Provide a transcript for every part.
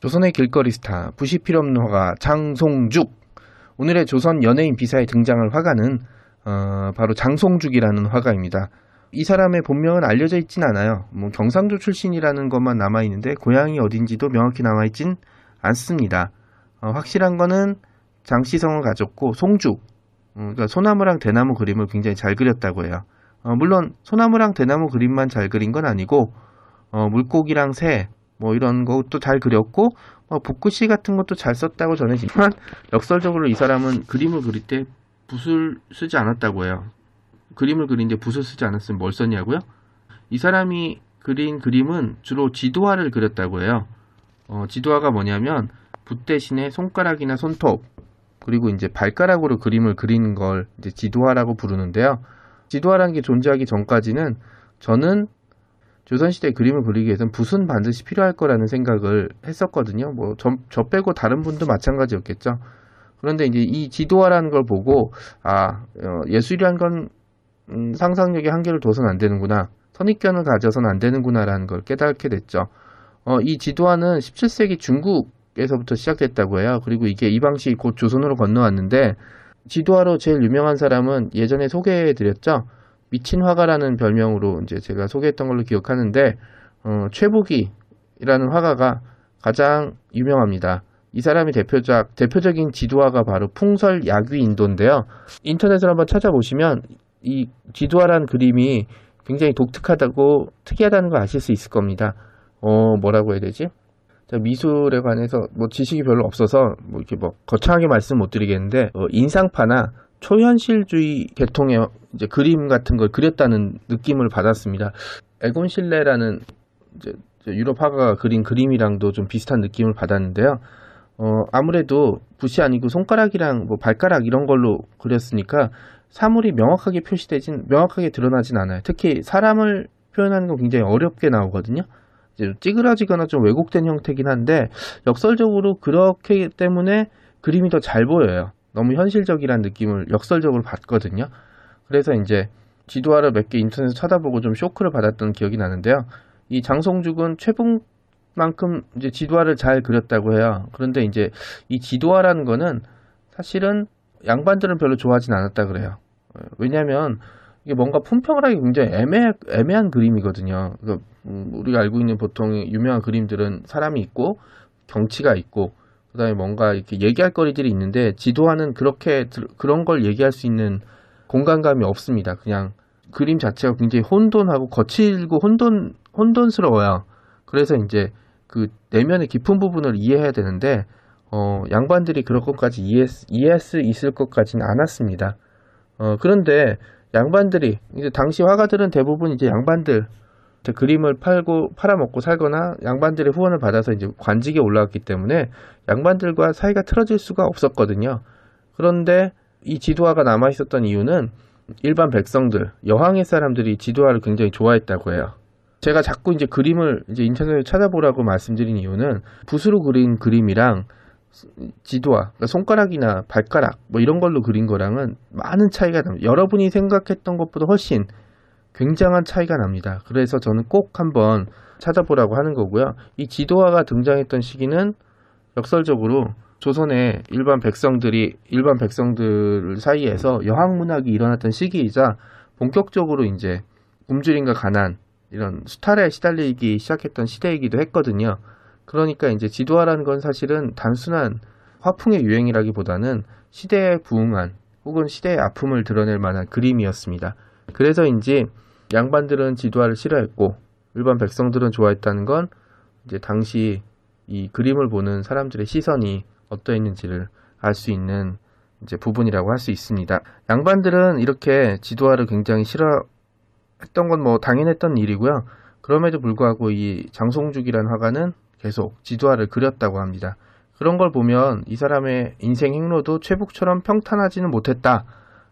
조선의 길거리 스타 부시 필요 없는 화가 장송죽 오늘의 조선 연예인 비사에 등장할 화가는 어, 바로 장송죽이라는 화가입니다. 이 사람의 본명은 알려져 있진 않아요. 뭐 경상도 출신이라는 것만 남아 있는데 고향이 어딘지도 명확히 남아 있진 않습니다. 어, 확실한 거는 장씨성을 가졌고 송죽 어, 그러니까 소나무랑 대나무 그림을 굉장히 잘 그렸다고 해요. 어, 물론 소나무랑 대나무 그림만 잘 그린 건 아니고 어, 물고기랑 새 뭐 이런 것도 잘 그렸고 뭐 붓글씨 같은 것도 잘 썼다고 전해지만 역설적으로 이 사람은 그림을 그릴 때 붓을 쓰지 않았다고 해요. 그림을 그리는데 붓을 쓰지 않았으면 뭘 썼냐고요? 이 사람이 그린 그림은 주로 지도화를 그렸다고 해요. 어, 지도화가 뭐냐면 붓 대신에 손가락이나 손톱 그리고 이제 발가락으로 그림을 그리는 걸 이제 지도화라고 부르는데요. 지도화라는 게 존재하기 전까지는 저는 조선시대 그림을 그리기 위해서는 붓은 반드시 필요할 거라는 생각을 했었거든요. 뭐, 저, 저 빼고 다른 분도 마찬가지였겠죠. 그런데 이제 이 지도화라는 걸 보고, 아, 어, 예술이란 건, 음, 상상력의 한계를 둬선 안 되는구나. 선입견을 가져선 안 되는구나라는 걸 깨닫게 됐죠. 어, 이 지도화는 17세기 중국에서부터 시작됐다고 해요. 그리고 이게 이 방식이 곧 조선으로 건너왔는데, 지도화로 제일 유명한 사람은 예전에 소개해 드렸죠. 미친 화가라는 별명으로 이제 제가 소개했던 걸로 기억하는데 어, 최복이라는 화가가 가장 유명합니다. 이 사람이 대표작 대표적인 지도화가 바로 풍설 야귀 인도인데요. 인터넷을 한번 찾아보시면 이 지도화란 그림이 굉장히 독특하다고 특이하다는 걸 아실 수 있을 겁니다. 어 뭐라고 해야 되지? 미술에 관해서 뭐 지식이 별로 없어서 뭐 이렇게 뭐 거창하게 말씀 못 드리겠는데 어, 인상파나 초현실주의 계통의 이제 그림 같은 걸 그렸다는 느낌을 받았습니다. 에곤 실레라는 이제 유럽 화가가 그린 그림이랑도 좀 비슷한 느낌을 받았는데요. 어, 아무래도 붓이 아니고 손가락이랑 뭐 발가락 이런 걸로 그렸으니까 사물이 명확하게 표시되진 명확하게 드러나진 않아요. 특히 사람을 표현하는 건 굉장히 어렵게 나오거든요. 이제 찌그러지거나 좀 왜곡된 형태긴 한데 역설적으로 그렇기 때문에 그림이 더 잘 보여요. 너무 현실적이라는 느낌을 역설적으로 받거든요. 그래서 이제 지도화를 몇 개 인터넷에서 찾아보고 좀 쇼크를 받았던 기억이 나는데요. 이 장성죽은 최봉만큼 이제 지도화를 잘 그렸다고 해요. 그런데 이제 이 지도화라는 거는 사실은 양반들은 별로 좋아하진 않았다 그래요. 왜냐하면 이게 뭔가 품평을 하기 굉장히 애매, 애매한 그림이거든요. 그러니까 우리가 알고 있는 보통 유명한 그림들은 사람이 있고 경치가 있고 그 다음에 뭔가 이렇게 얘기할 거리들이 있는데 지도화는 그렇게 그런 걸 얘기할 수 있는 공간감이 없습니다. 그냥 그림 자체가 굉장히 혼돈하고 거칠고 혼돈 혼돈스러워요. 그래서 이제 그 내면의 깊은 부분을 이해해야 되는데 어, 양반들이 그런 것까지 이해, 이해할 수 있을 것까지는 않았습니다. 어, 그런데 양반들이 이제 당시 화가들은 대부분 이제 양반들 그림을 팔고 팔아먹고 살거나 양반들의 후원을 받아서 이제 관직에 올라왔기 때문에 양반들과 사이가 틀어질 수가 없었거든요. 그런데 이 지도화가 남아 있었던 이유는 일반 백성들, 여왕의 사람들이 지도화를 굉장히 좋아했다고 해요. 제가 자꾸 이제 그림을 이제 인터넷에 찾아보라고 말씀드린 이유는 붓으로 그린 그림이랑 지도화, 그러니까 손가락이나 발가락 뭐 이런 걸로 그린 거랑은 많은 차이가 납니다. 여러분이 생각했던 것보다 훨씬 굉장한 차이가 납니다. 그래서 저는 꼭 한번 찾아보라고 하는 거고요. 이 지도화가 등장했던 시기는 역설적으로 조선의 일반 백성들이 일반 백성들 사이에서 여학 문학이 일어났던 시기이자 본격적으로 이제 굶주림과 가난 이런 수탈에 시달리기 시작했던 시대이기도 했거든요. 그러니까 이제 지도화라는 건 사실은 단순한 화풍의 유행이라기보다는 시대에 부응한 혹은 시대의 아픔을 드러낼 만한 그림이었습니다. 그래서인지 양반들은 지도화를 싫어했고 일반 백성들은 좋아했다는 건 이제 당시 이 그림을 보는 사람들의 시선이 어떠했는지를 알 수 있는 이제 부분이라고 할 수 있습니다. 양반들은 이렇게 지도화를 굉장히 싫어했던 건 뭐 당연했던 일이고요. 그럼에도 불구하고 이 장송죽이라는 화가는 계속 지도화를 그렸다고 합니다. 그런 걸 보면 이 사람의 인생 행로도 최북처럼 평탄하지는 못했다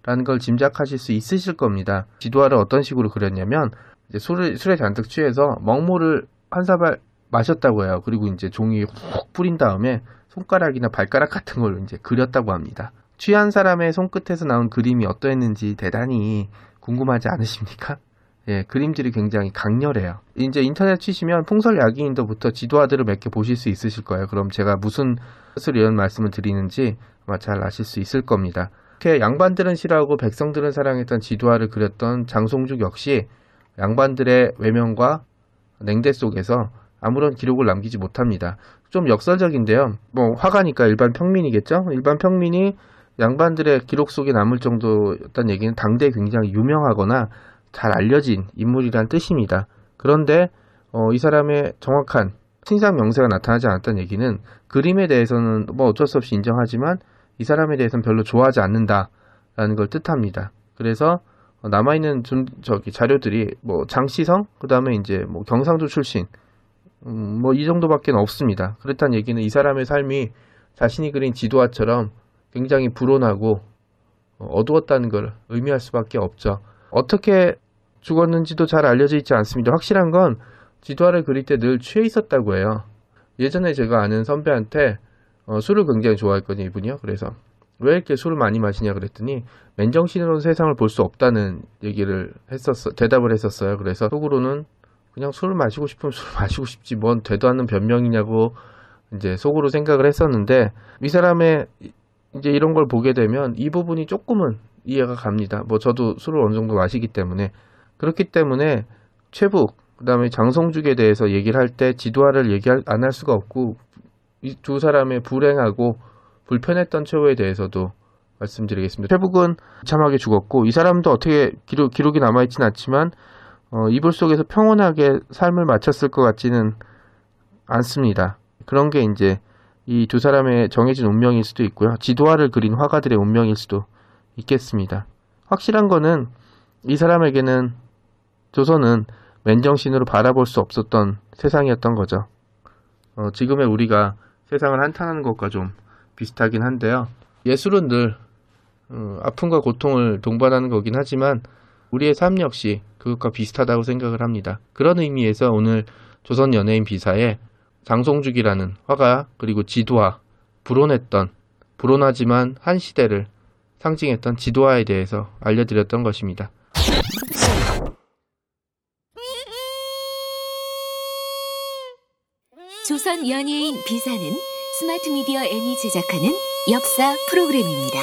라는 걸 짐작하실 수 있으실 겁니다. 지도화를 어떤 식으로 그렸냐면 술을 술에 잔뜩 취해서 먹물을 한 사발 마셨다고 해요. 그리고 이제 종이에 훅 뿌린 다음에 손가락이나 발가락 같은 걸 이제 그렸다고 합니다. 취한 사람의 손끝에서 나온 그림이 어떠했는지 대단히 궁금하지 않으십니까? 예, 그림들이 굉장히 강렬해요. 이제 인터넷 치시면 풍설 야기인도부터 지도화들을 몇 개 보실 수 있으실 거예요. 그럼 제가 무슨 뜻을 이런 말씀을 드리는지 아마 잘 아실 수 있을 겁니다. 이렇게 양반들은 싫어하고 백성들은 사랑했던 지도화를 그렸던 장송죽 역시 양반들의 외면과 냉대 속에서 아무런 기록을 남기지 못합니다. 좀 역설적인데요. 뭐 화가니까 일반 평민이겠죠? 일반 평민이 양반들의 기록 속에 남을 정도였다는 얘기는 당대에 굉장히 유명하거나 잘 알려진 인물이란 뜻입니다. 그런데 어, 이 사람의 정확한 신상 명세가 나타나지 않았다는 얘기는 그림에 대해서는 뭐 어쩔 수 없이 인정하지만 이 사람에 대해서는 별로 좋아하지 않는다라는 걸 뜻합니다. 그래서 남아있는 좀 저기 자료들이 뭐 장시성 그다음에 이제 뭐 경상도 출신 음, 뭐 이 정도밖에 없습니다. 그렇다는 얘기는 이 사람의 삶이 자신이 그린 지도화처럼 굉장히 불온하고 어두웠다는 걸 의미할 수밖에 없죠. 어떻게 죽었는지도 잘 알려져 있지 않습니다. 확실한 건 지도화를 그릴 때 늘 취해 있었다고 해요. 예전에 제가 아는 선배한테 어, 술을 굉장히 좋아했거든요, 이분이요. 그래서 왜 이렇게 술을 많이 마시냐 그랬더니 맨정신으로는 세상을 볼 수 없다는 얘기를 했었어, 대답을 했었어요. 그래서 속으로는 그냥 술을 마시고 싶으면 술을 마시고 싶지 뭔 되도 않는 변명이냐고 이제 속으로 생각을 했었는데 이 사람의 이제 이런 걸 보게 되면 이 부분이 조금은 이해가 갑니다. 뭐 저도 술을 어느 정도 마시기 때문에 그렇기 때문에 최북 그다음에 장성죽에 대해서 얘기를 할 때 지도화를 얘기 안 할 수가 없고 이 두 사람의 불행하고 불편했던 최후에 대해서도 말씀드리겠습니다. 최북은 참하게 죽었고 이 사람도 어떻게 기록, 기록이 남아있진 않지만 어, 이불 속에서 평온하게 삶을 마쳤을 것 같지는 않습니다. 그런 게 이제 이 두 사람의 정해진 운명일 수도 있고요. 지도화를 그린 화가들의 운명일 수도 있겠습니다. 확실한 거는 이 사람에게는 조선은 맨정신으로 바라볼 수 없었던 세상이었던 거죠. 어, 지금의 우리가 세상을 한탄하는 것과 좀 비슷하긴 한데요. 예술은 늘 어, 아픔과 고통을 동반하는 거긴 하지만 우리의 삶 역시 그것과 비슷하다고 생각을 합니다. 그런 의미에서 오늘 조선 연예인 비사에 장송죽이라는 화가 그리고 지도화 불온했던 불온하지만 한 시대를 상징했던 지도화에 대해서 알려드렸던 것입니다. 조선 연예인 비사는 스마트 미디어 N이 제작하는 역사 프로그램입니다.